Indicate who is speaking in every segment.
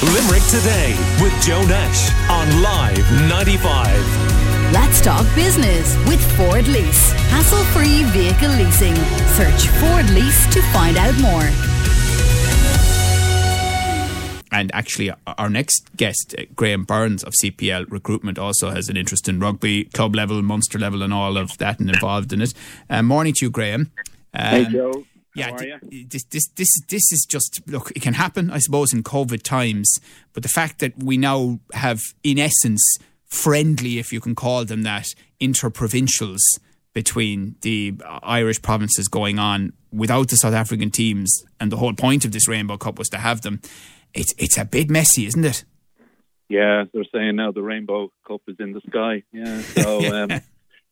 Speaker 1: Limerick Today with Joe Nash on Live 95.
Speaker 2: Let's talk business with Ford Lease. Hassle free vehicle leasing. Search Ford Lease to find out more.
Speaker 3: And actually, our next guest, uh, Graham Burns of CPL Recruitment, also has an interest in rugby, club level, Munster level, and all of that, and involved in it. Uh, morning to you, Graham.
Speaker 4: Um, hey, Joe.
Speaker 3: Yeah, this, this this this is just look. It can happen, I suppose, in COVID times. But the fact that we now have, in essence, friendly, if you can call them that, interprovincials between the Irish provinces going on without the South African teams, and the whole point of this Rainbow Cup was to have them it's it's a bit messy, isn't it?
Speaker 4: Yeah, they're saying now the Rainbow Cup is in the sky. Yeah, so um,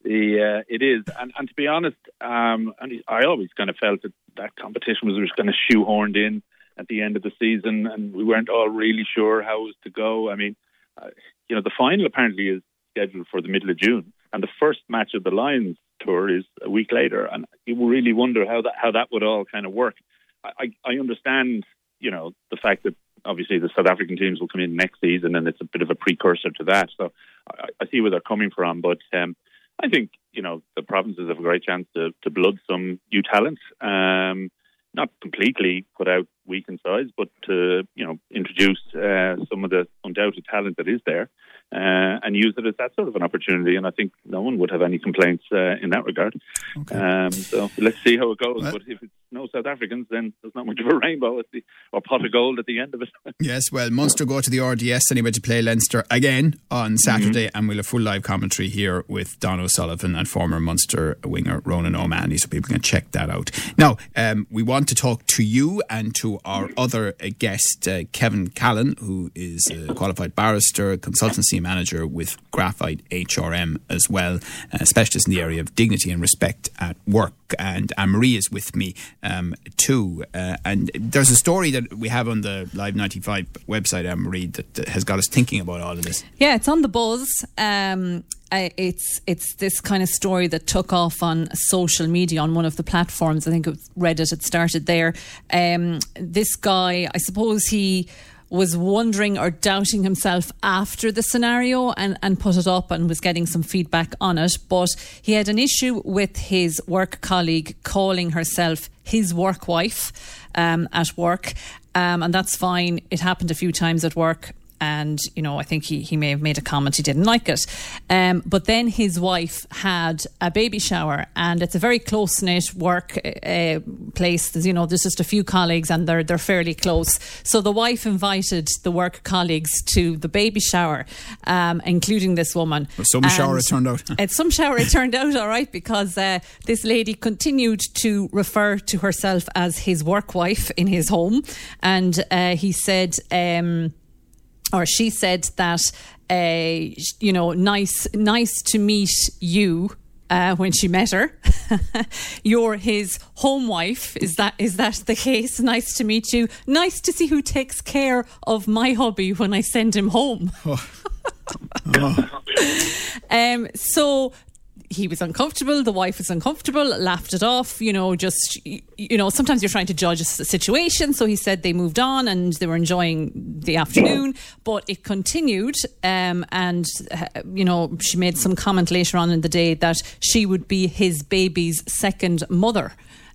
Speaker 4: the uh, it is, and and to be honest, um, and I always kind of felt that that competition was just kind of shoehorned in at the end of the season, and we weren't all really sure how it was to go. I mean, uh, you know, the final apparently is scheduled for the middle of June, and the first match of the Lions tour is a week later, and you really wonder how that how that would all kind of work. I, I understand, you know, the fact that obviously the South African teams will come in next season, and it's a bit of a precursor to that. So I, I see where they're coming from, but um, I think you know the provinces have a great chance to, to blood some new talent. Um, not completely put out weak in size, but to you know introduce uh, some of the undoubted talent that is there uh, and use it as that sort of an opportunity. And I think no one would have any complaints uh, in that regard. Okay. Um, so let's see how it goes. Well, but if it's no South Africans, then there's not much of a rainbow at the, or pot of gold at the end of it.
Speaker 3: yes, well, Munster go to the RDS anyway to play Leinster again on Saturday, mm-hmm. and we'll have full live commentary here with Don O'Sullivan and former Munster winger Ronan O'Mahony, so people can check that out. Now, um, we want to talk to you and to our other uh, guest, uh, Kevin Callan, who is a qualified barrister, consultancy manager with Graphite HRM as well, a specialist in the area of dignity and respect at work. And Anne Marie is with me um, too. Uh, and there's a story that we have on the Live 95 website, Anne Marie, that, that has got us thinking about all of this.
Speaker 5: Yeah, it's on the buzz. Um, it's it's this kind of story that took off on social media on one of the platforms. I think it Reddit. It started there. Um, this guy, I suppose he was wondering or doubting himself after the scenario and, and put it up and was getting some feedback on it. But he had an issue with his work colleague calling herself his work wife um, at work. Um, and that's fine. It happened a few times at work and you know I think he, he may have made a comment he didn't like it. Um, but then his wife had a baby shower and it's a very close knit work uh, place. There's, you know there's just a few colleagues and they're they're fairly close. So the wife invited the work colleagues to the baby shower um, including this woman.
Speaker 3: Well, some and shower it turned out.
Speaker 5: It's some shower it turned out all right because uh, this lady continued to refer to herself as his work wife in his home. And uh, he said um, or she said that uh, you know nice nice to meet you uh, when she met her. You're his home wife. Is that is that the case? Nice to meet you. Nice to see who takes care of my hobby when I send him home. Oh. oh. um, so he was uncomfortable, the wife was uncomfortable, laughed it off, you know, just, you know, sometimes you're trying to judge a situation. So he said they moved on and they were enjoying the afternoon, but it continued. Um, and, uh, you know, she made some comment later on in the day that she would be his baby's second mother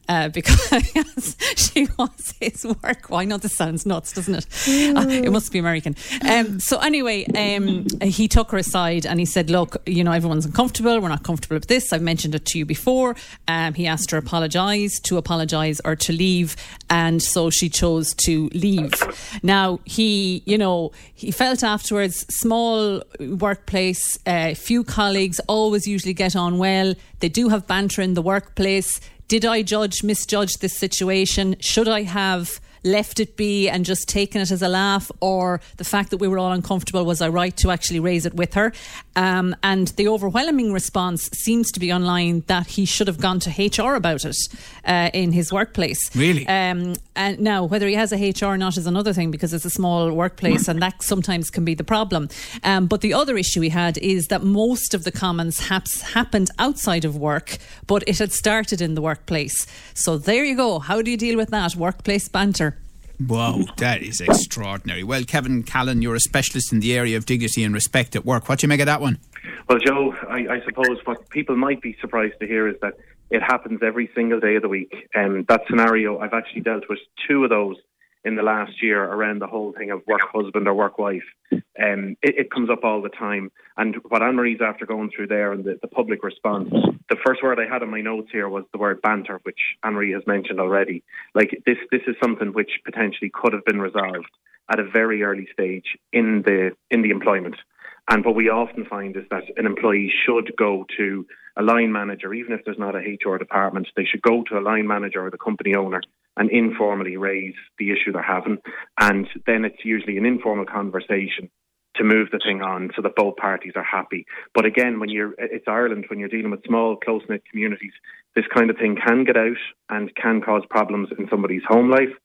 Speaker 5: uh, because she was his work. Why not? this sounds nuts, doesn't it? Uh, it must be American. Um, so anyway, um, he took her aside and he said, "Look, you know, everyone's uncomfortable. We're not comfortable with this. I've mentioned it to you before." Um, he asked her to apologise, to apologise or to leave, and so she chose to leave. Now he, you know, he felt afterwards small workplace, uh, few colleagues always usually get on well. They do have banter in the workplace did I judge, misjudge this situation? Should I have left it be and just taken it as a laugh, or the fact that we were all uncomfortable, was I right to actually raise it with her? Um, and the overwhelming response seems to be online that he should have gone to HR about it uh, in his workplace.
Speaker 3: Really?
Speaker 5: Um, and now, whether he has a HR or not is another thing because it's a small workplace and that sometimes can be the problem. Um, but the other issue we had is that most of the comments haps, happened outside of work, but it had started in the workplace. So there you go. How do you deal with that? Workplace banter.
Speaker 3: Wow, that is extraordinary. Well, Kevin Callan, you're a specialist in the area of dignity and respect at work. What do you make of that one?
Speaker 6: Well, Joe, I, I suppose what people might be surprised to hear is that it happens every single day of the week. And um, that scenario, I've actually dealt with two of those in the last year around the whole thing of work husband or work wife. Um, it, it, comes up all the time. And what Anne Marie's after going through there and the, the, public response, the first word I had in my notes here was the word banter, which Anne Marie has mentioned already. Like this, this is something which potentially could have been resolved at a very early stage in the in the employment. And what we often find is that an employee should go to a line manager, even if there's not a HR department, they should go to a line manager or the company owner and informally raise the issue they're having. And then it's usually an informal conversation to move the thing on so that both parties are happy. But again, when you're, it's Ireland, when you're dealing with small, close knit communities, this kind of thing can get out and can cause problems in somebody's home life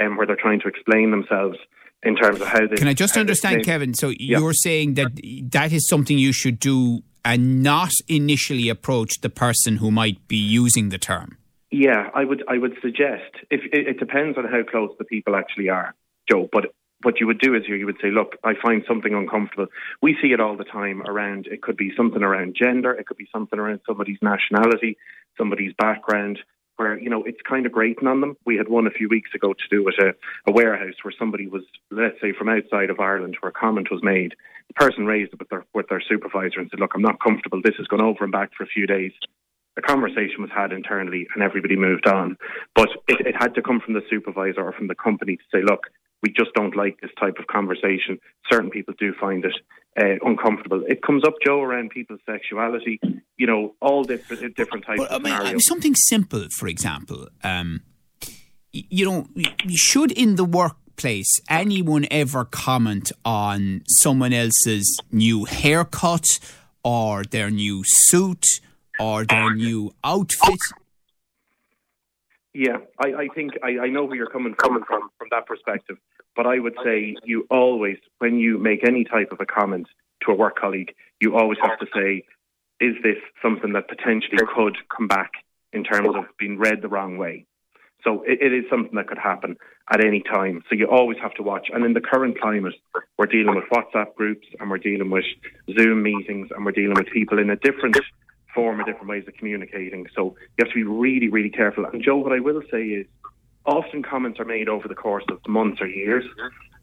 Speaker 6: um, where they're trying to explain themselves in terms of how they.
Speaker 3: Can I just understand, Kevin? So yeah. you're saying that that is something you should do and not initially approach the person who might be using the term.
Speaker 6: Yeah, I would. I would suggest if it, it depends on how close the people actually are, Joe. But what you would do is you would say, look, I find something uncomfortable. We see it all the time around. It could be something around gender. It could be something around somebody's nationality, somebody's background where you know it's kind of grating on them. We had one a few weeks ago to do at a, a warehouse where somebody was, let's say, from outside of Ireland, where a comment was made. The person raised it with their with their supervisor and said, "Look, I'm not comfortable. This has gone over and back for a few days." A conversation was had internally, and everybody moved on. But it, it had to come from the supervisor or from the company to say, "Look, we just don't like this type of conversation. Certain people do find it uh, uncomfortable. It comes up, Joe, around people's sexuality, you know, all different, different types well, of I mean, scenarios.
Speaker 3: Something simple, for example, um, you know, should in the workplace anyone ever comment on someone else's new haircut or their new suit or their new outfit?
Speaker 6: Yeah, I, I think I, I, know where you're coming coming from from that perspective. But I would say you always, when you make any type of a comment to a work colleague, you always have to say, "Is this something that potentially could come back in terms of being read the wrong way?" So it, it is something that could happen at any time. So you always have to watch. And in the current climate, we're dealing with WhatsApp groups and we're dealing with Zoom meetings and we're dealing with people in a different form or different ways of communicating. So you have to be really, really careful. And Joe, what I will say is often comments are made over the course of months or years.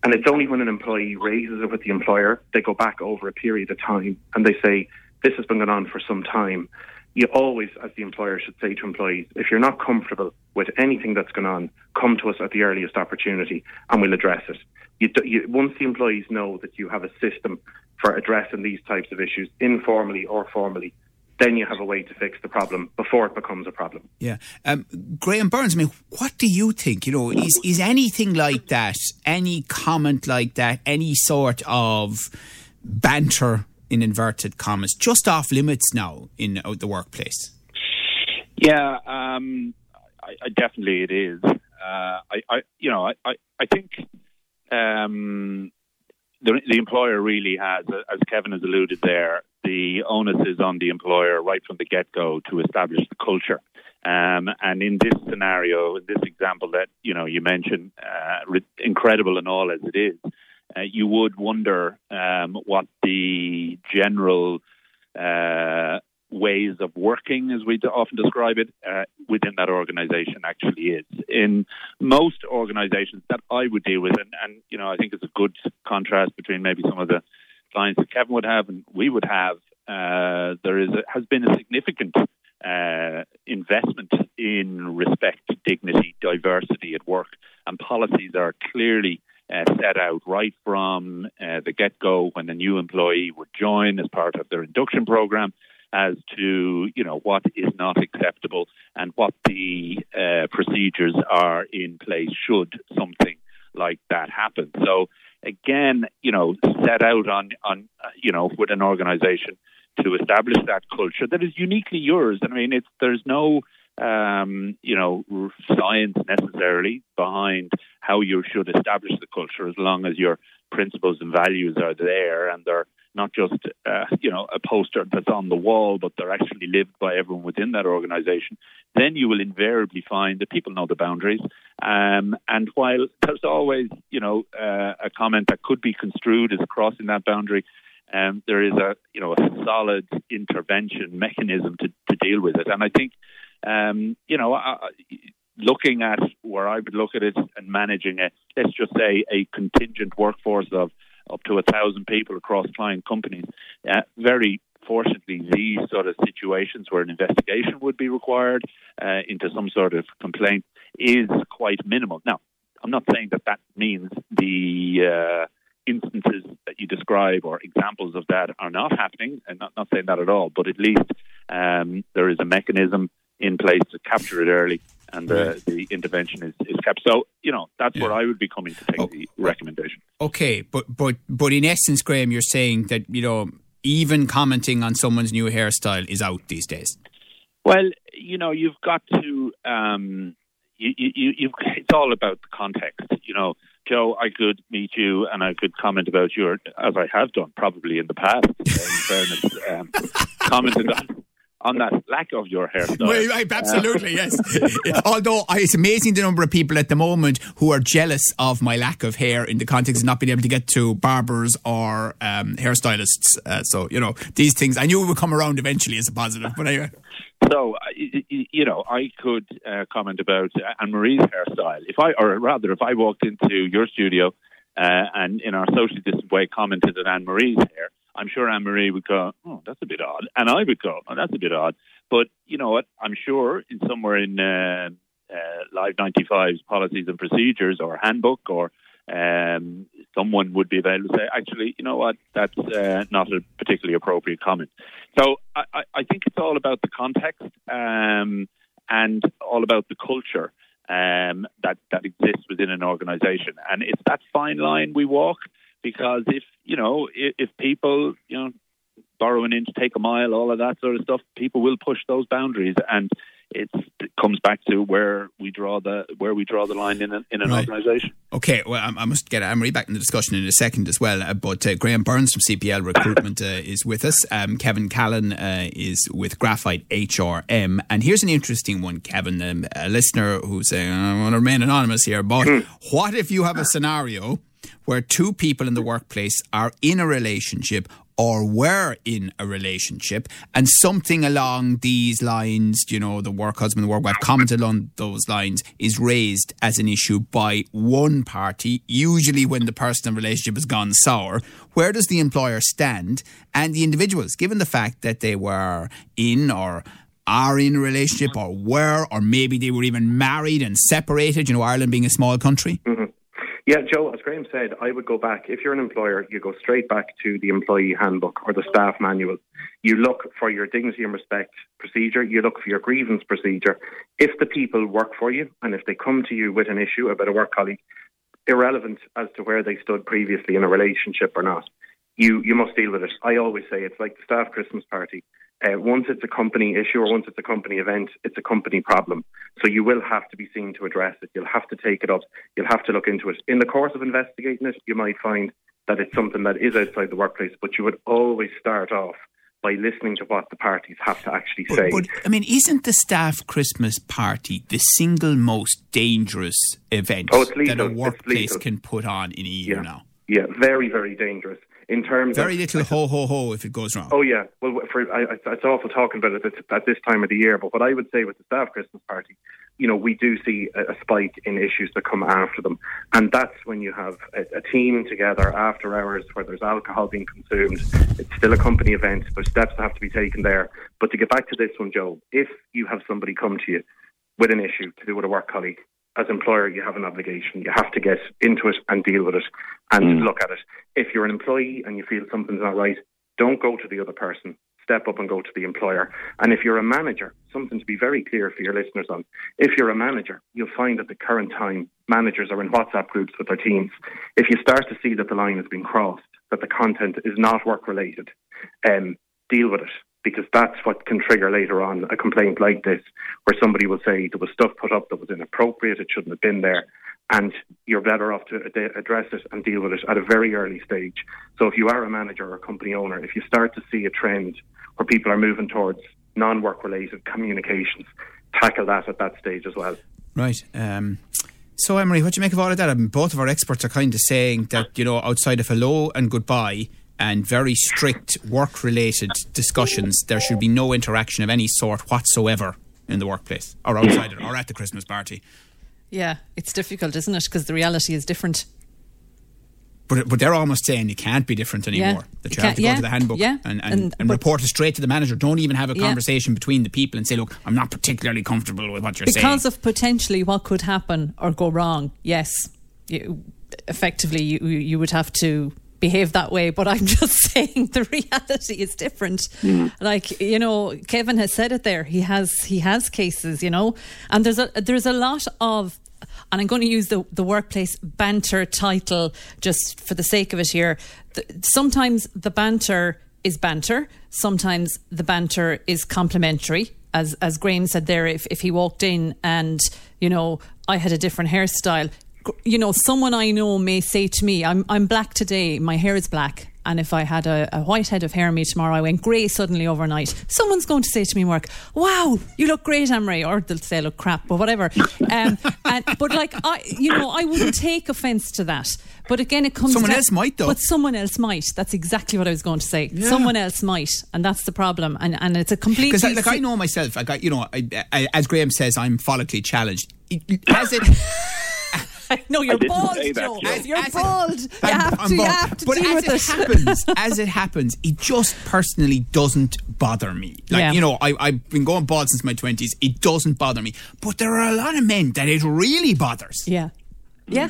Speaker 6: And it's only when an employee raises it with the employer, they go back over a period of time and they say, this has been going on for some time. You always, as the employer, should say to employees, if you're not comfortable with anything that's going on, come to us at the earliest opportunity and we'll address it. You, you, once the employees know that you have a system for addressing these types of issues, informally or formally, then you have a way to fix the problem before it becomes a problem.
Speaker 3: Yeah. Um, Graham Burns, I mean, what do you think? You know, is, is anything like that, any comment like that, any sort of banter, in inverted commas, just off limits now in uh, the workplace?
Speaker 4: Yeah, um, I, I definitely it is. Uh, I, I, you know, I, I, I think um, the, the employer really has, as Kevin has alluded there, the onus is on the employer right from the get go to establish the culture. Um, and in this scenario, in this example that you know you mentioned, uh, re- incredible and all as it is, uh, you would wonder um, what the general uh, ways of working, as we often describe it, uh, within that organisation actually is. In most organisations that I would deal with, and, and you know, I think it's a good contrast between maybe some of the clients that Kevin would have and we would have, uh, there is a, has been a significant uh, investment in respect, dignity, diversity at work, and policies are clearly uh, set out right from uh, the get go when a new employee would join as part of their induction program as to you know what is not acceptable and what the uh, procedures are in place should something like that happen. So again, you know, set out on, on you know, with an organization to establish that culture that is uniquely yours. I mean, it's there's no um, you know science necessarily behind how you should establish the culture, as long as your principles and values are there and they're not just uh, you know a poster that's on the wall, but they're actually lived by everyone within that organisation, then you will invariably find that people know the boundaries. Um, and while there's always you know uh, a comment that could be construed as crossing that boundary, um, there is a you know a solid intervention mechanism to, to deal with it. And I think um, you know. I, looking at where I would look at it and managing a, let's just say, a contingent workforce of up to a thousand people across client companies. Uh, very fortunately, these sort of situations where an investigation would be required uh, into some sort of complaint is quite minimal. Now, I'm not saying that that means the uh, instances that you describe or examples of that are not happening, and not, not saying that at all, but at least um, there is a mechanism in place to capture it early and the, the intervention is, is kept. So, you know, that's yeah. where I would be coming to take oh, the recommendation.
Speaker 3: Okay, but, but, but in essence, Graham, you're saying that, you know, even commenting on someone's new hairstyle is out these days.
Speaker 4: Well, you know, you've got to, um, you, you, you, it's all about the context. You know, Joe, I could meet you and I could comment about your, as I have done probably in the past, in fairness, um, commented on on that lack of your hairstyle. Well,
Speaker 3: absolutely, yes. Although it's amazing the number of people at the moment who are jealous of my lack of hair in the context of not being able to get to barbers or um, hairstylists. Uh, so, you know, these things, I knew it would come around eventually as a positive, but anyway.
Speaker 4: So, uh, you know, I could uh, comment about Anne Marie's hairstyle. If I, or rather, if I walked into your studio uh, and in our socially distant way commented on Anne Marie's hair, I'm sure Anne Marie would go, oh, that's a bit odd. And I would go, oh, that's a bit odd. But you know what? I'm sure in somewhere in uh, uh, Live 95's policies and procedures or handbook or um, someone would be able to say, actually, you know what? That's uh, not a particularly appropriate comment. So I, I, think it's all about the context um, and all about the culture. Um, that that exists within an organisation, and it's that fine line we walk because if you know if, if people you know borrow an inch, take a mile, all of that sort of stuff, people will push those boundaries, and it comes back to where we draw the where we draw the line in an, in an right. organisation.
Speaker 3: Okay, well, I, I must get Marie back in the discussion in a second as well. Uh, but uh, Graham Burns from CPL Recruitment uh, is with us. Um, Kevin Callan uh, is with Graphite HRM, and here's an interesting one, Kevin. Um, a listener who's saying, "I want to remain anonymous here," but hmm. what if you have a scenario? Where two people in the workplace are in a relationship or were in a relationship and something along these lines, you know, the work husband, the work wife commented on those lines is raised as an issue by one party, usually when the personal relationship has gone sour. Where does the employer stand and the individuals, given the fact that they were in or are in a relationship or were, or maybe they were even married and separated, you know, Ireland being a small country?
Speaker 6: Mm-hmm. Yeah, Joe, as Graham said, I would go back. If you're an employer, you go straight back to the employee handbook or the staff manual. You look for your dignity and respect procedure. You look for your grievance procedure. If the people work for you and if they come to you with an issue about a work colleague, irrelevant as to where they stood previously in a relationship or not, you, you must deal with it. I always say it's like the staff Christmas party. Uh, once it's a company issue or once it's a company event, it's a company problem. So you will have to be seen to address it. You'll have to take it up. You'll have to look into it. In the course of investigating it, you might find that it's something that is outside the workplace, but you would always start off by listening to what the parties have to actually say.
Speaker 3: But, I mean, isn't the staff Christmas party the single most dangerous event
Speaker 6: oh,
Speaker 3: that a workplace can put on in a year
Speaker 6: yeah.
Speaker 3: now?
Speaker 6: Yeah, very, very dangerous in terms
Speaker 3: very
Speaker 6: of,
Speaker 3: little ho ho ho if it goes wrong.
Speaker 6: Oh yeah, well, for, I, it's awful talking about it at, at, this time of the year. But what I would say with the staff Christmas party, you know, we do see a, a spike in issues that come after them, and that's when you have a, a, team together after hours where there's alcohol being consumed. It's still a company event. There's steps that have to be taken there. But to get back to this one, Joe, if you have somebody come to you with an issue to do with a work colleague, as employer, you have an obligation. You have to get into it and deal with it and mm. look at it. If you're an employee and you feel something's not right, don't go to the other person. Step up and go to the employer. And if you're a manager, something to be very clear for your listeners on. If you're a manager, you'll find at the current time managers are in WhatsApp groups with their teams. If you start to see that the line has been crossed, that the content is not work related, um, deal with it because that's what can trigger later on a complaint like this, where somebody will say there was stuff put up that was inappropriate, it shouldn't have been there. and you're better off to ad- address it and deal with it at a very early stage. So if you are a manager or a company owner, if you start to see a trend where people are moving towards non-work related communications, tackle that at that stage as well.
Speaker 3: Right. Um, so, Anne Marie, what do you make of all of that? I mean, both of our experts are kind of saying that, you know, outside of hello and goodbye and very strict work related discussions, there should be no interaction of any sort whatsoever in the workplace or outside it or at the Christmas party.
Speaker 5: Yeah, it's difficult, isn't it? Because the reality is different.
Speaker 3: But, but they're almost saying you can't be different anymore.
Speaker 5: Yeah.
Speaker 3: That
Speaker 5: You
Speaker 3: you have to go
Speaker 5: yeah,
Speaker 3: to the handbook
Speaker 5: yeah.
Speaker 3: and, and,
Speaker 5: And-
Speaker 3: and, report it straight to the manager. Don't even have a conversation between the people and say, look, I'm not particularly comfortable with what you're saying.
Speaker 5: Because of potentially what could happen or go wrong, yes, you, effectively you, you would have to behave that way. But I'm just saying the reality is different. Mm. Like you know, Kevin has said it there. He has he has cases, you know, and there's a there's a lot of. And I'm going to use the, the workplace banter title just for the sake of it here. The, sometimes the banter is banter. Sometimes the banter is complimentary. As as Graham said there, if, if he walked in and, you know, I had a different hairstyle, you know, someone I know may say to me, I'm, I'm black today, my hair is black. And if I had a, a white head of hair on me tomorrow, I went grey suddenly overnight. Someone's going to say to me work, "Wow, you look great, Anne Marie," or they'll say, "I "Look crap," but whatever. Um, and, but like I, you know, I wouldn't take offence to that. But again, it comes.
Speaker 3: Someone
Speaker 5: down-
Speaker 3: else might, though.
Speaker 5: But someone else might. That's exactly what I was going to say. Someone else might, and that's the problem. And and it's a completely
Speaker 3: Because like I know myself, I got you know, I, I, as Graham says, I'm follically challenged. As it,
Speaker 5: no, you're bald,
Speaker 4: say that,
Speaker 5: Joe.
Speaker 4: Joe.
Speaker 5: You're
Speaker 3: as it-
Speaker 5: bald. You
Speaker 3: I'm-
Speaker 5: have
Speaker 3: I'm
Speaker 5: to. You have to
Speaker 3: but
Speaker 5: deal
Speaker 3: as
Speaker 5: with
Speaker 3: it happens, as it happens, it just personally doesn't bother me. Like
Speaker 5: Yeah.
Speaker 3: you know, I, I've been going bald since my twenties. It doesn't bother me. But there are a lot of men that it really bothers.
Speaker 5: Yeah. Yeah.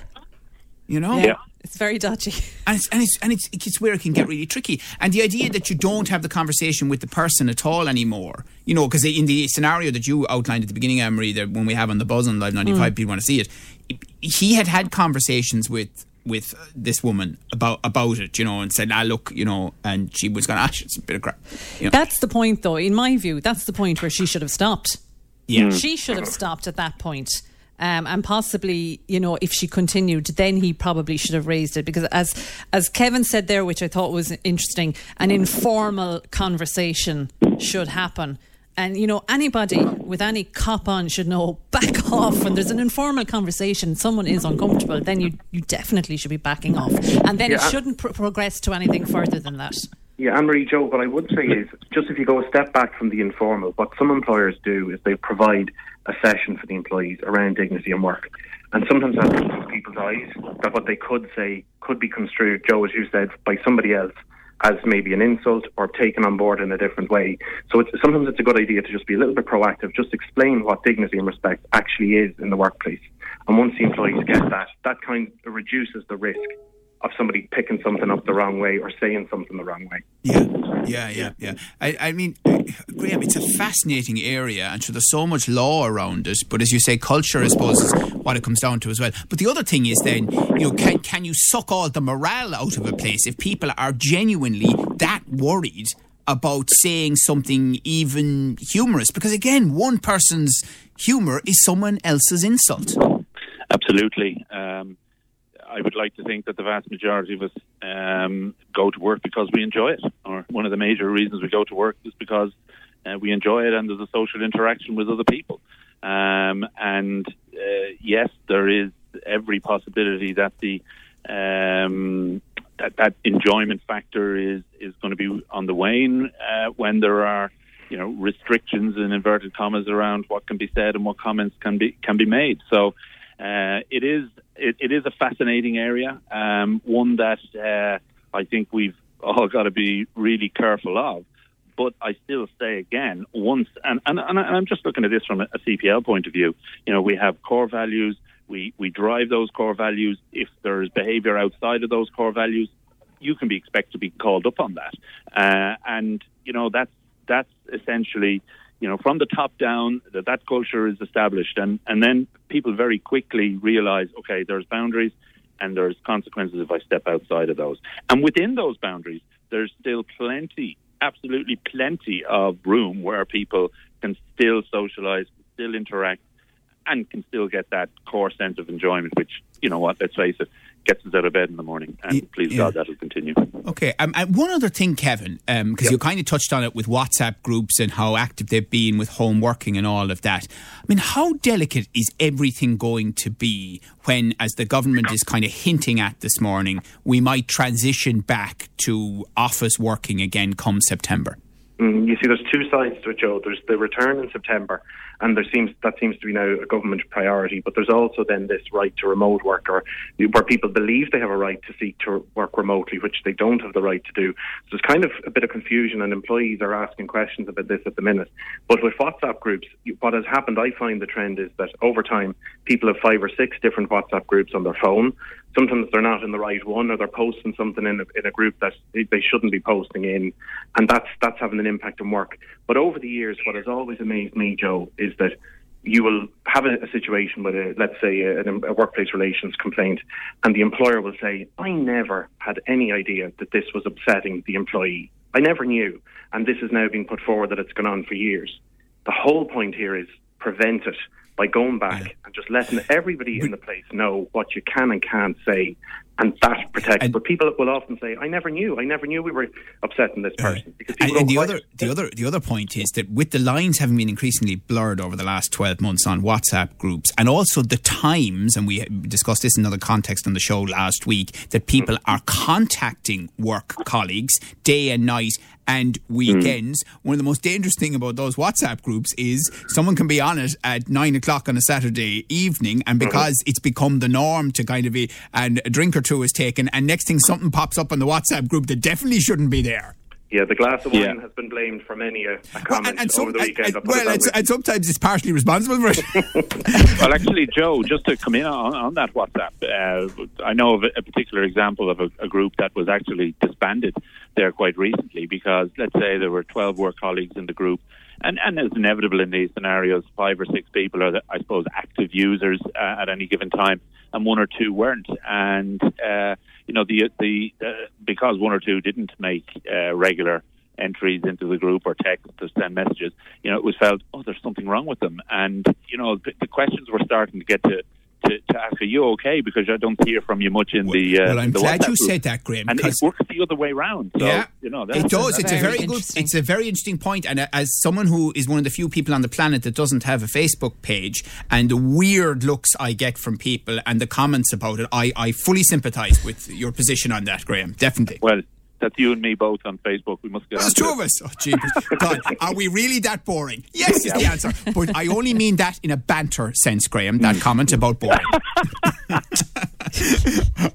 Speaker 3: You know.
Speaker 5: Yeah.
Speaker 4: Yeah.
Speaker 5: It's very dodgy.
Speaker 3: And it's, and it's and it's it's where it can get really tricky. And the idea that you don't have the conversation with the person at all anymore, you know, because in the scenario that you outlined at the beginning, Anne Marie, that when we have on the buzz on Live ninety five, mm. people want to see it. He had had conversations with with this woman about about it, you know, and said, "Ah, look, you know," and she was going, to, "Ah, it's a bit of crap." You know,
Speaker 5: That's the point, though. In my view, that's the point where she should have stopped.
Speaker 3: yeah,
Speaker 5: She should have stopped at that point. Um, and possibly, you know, if she continued, then he probably should have raised it because, as as Kevin said there, which I thought was interesting, an informal conversation should happen. And you know, anybody with any cop on should know back off. When there's an informal conversation, someone is uncomfortable, then you you definitely should be backing off, and then it shouldn't pro- progress to anything further than that.
Speaker 6: Yeah, Anne Marie Joe, what I would say is just if you go a step back from the informal, what some employers do is they provide a session for the employees around dignity and work. And sometimes that opens people's eyes that what they could say could be construed, Joe, as you said, by somebody else as maybe an insult or taken on board in a different way. So it's, sometimes it's a good idea to just be a little bit proactive, just explain what dignity and respect actually is in the workplace. And once the employees get that, that kind of reduces the risk of somebody picking something up the wrong way or saying something the wrong way.
Speaker 3: Yeah, yeah, yeah, yeah. I, I mean, Graham, it's a fascinating area, and so there's so much law around it. But as you say, culture, I suppose, is what it comes down to as well. But the other thing is then, you know, can can you suck all the morale out of a place if people are genuinely that worried? About saying something even humorous, because again, one person's humor is someone else's insult.
Speaker 4: Absolutely. Um, I would like to think that the vast majority of us um, go to work because we enjoy it, or one of the major reasons we go to work is because uh, we enjoy it and there's a social interaction with other people. Um, and uh, yes, there is every possibility that the um, that that enjoyment factor is is going to be on the wane uh, when there are you know restrictions in inverted commas around what can be said and what comments can be can be made. So uh, it is it, it is a fascinating area, um, one that uh, I think we've all got to be really careful of. But I still say again, once and, and, and I'm just looking at this from a, CPL point of view. You know, we have core values. We we drive those core values. If there is behaviour outside of those core values, you can be expected to be called up on that. Uh, and you know that's that's essentially you know from the top down that that culture is established, and and then people very quickly realise okay, there's boundaries and there's consequences if I step outside of those. And within those boundaries, there's still plenty, absolutely plenty of room where people can still socialise, still interact, and can still get that core sense of enjoyment, which you know what, let's face it, gets us out of bed in the morning. And please
Speaker 3: yeah.
Speaker 4: God, that'll continue.
Speaker 3: Okay, um, and one other thing, Kevin, because um, you kind of touched on it with WhatsApp groups and how active they've been with home working and all of that. I mean, how delicate is everything going to be when, as the government is kind of hinting at this morning, we might transition back to office working again come September?
Speaker 6: Mm, you see, there's two sides to it, Joe. There's the return in September, and there seems that seems to be now a government priority. But there's also then this right to remote work, or where people believe they have a right to seek to work remotely, which they don't have the right to do. So there's kind of a bit of confusion, and employees are asking questions about this at the minute. But with WhatsApp groups, what has happened, I find the trend is that over time, people have five or six different WhatsApp groups on their phone sometimes they're not in the right one or they're posting something in a, in a group that they shouldn't be posting in, and that's that's having an impact on work. But over the years, what has always amazed me, Joe, is that you will have a, a situation with a, let's say, a, a, workplace relations complaint, and the employer will say, "I never had any idea that this was upsetting the employee. I never knew, and this is now being put forward that it's gone on for years." The whole point here is prevent it by going back yeah. and just letting everybody in the place know what you can and can't say, and that protects. And, but people will often say, "I never knew. I never knew we were upsetting this person." Uh,
Speaker 3: because and, and the other, the other, the other point is that with the lines having been increasingly blurred over the last twelve months on WhatsApp groups, and also the times, and we discussed this in another context on the show last week, that people mm. are contacting work colleagues day and night and weekends. Mm. One of the most dangerous thing about those WhatsApp groups is someone can be on it at nine o'clock on a Saturday evening, and mm-hmm. because mm-hmm. it's become the norm to kind of be, and a drink or two is taken, and next thing something pops up on the WhatsApp group that definitely shouldn't be there.
Speaker 6: Yeah, the glass of wine yeah. has been blamed for many a, a comment well, and, and some, over the weekend.
Speaker 3: And, well, and, and, sometimes it's partially responsible for
Speaker 4: it. well, actually, Joe, just to come in on, on that WhatsApp, uh, I know of a, a particular example of a, a, group that was actually disbanded there quite recently because, let's say, there were 12 work colleagues in the group. And, and as inevitable in these scenarios, five or six people are, the, I suppose, active users uh, at any given time, and one or two weren't. And uh, you know, the the uh, because one or two didn't make uh, regular entries into the group or text or send messages, you know, it was felt, oh, there's something wrong with them, and you know, the, the questions were starting to get to to, to ask, are you okay? Because I don't hear from you much in the.
Speaker 3: Uh, well, I'm
Speaker 4: the
Speaker 3: glad
Speaker 4: WhatsApp
Speaker 3: you
Speaker 4: group.
Speaker 3: said that, Graham.
Speaker 4: And it works the other way around. So, yeah, you know,
Speaker 3: it does. It's a very good. It's a very interesting point. And uh, as someone who is one of the few people on the planet that doesn't have a Facebook page, and the weird looks I get from people and the comments about it, I, I fully sympathise with your position on that, Graham. Definitely.
Speaker 4: Well, that's you and me both on Facebook. We must get.
Speaker 3: There's two of us. Oh, jeepers. God, are we really that boring? Yes, is the answer. But I only mean that in a banter sense, Graham. That mm. comment about boring.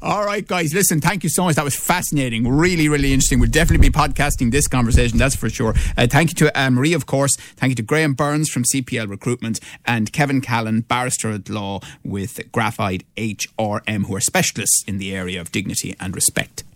Speaker 3: All right, guys. Listen, thank you so much. That was fascinating. Really, really interesting. We'll definitely be podcasting this conversation. That's for sure. Uh, thank you to uh, Marie, of course. Thank you to Graham Burns from CPL Recruitment and Kevin Callan, barrister at law with Graphite HRM, who are specialists in the area of dignity and respect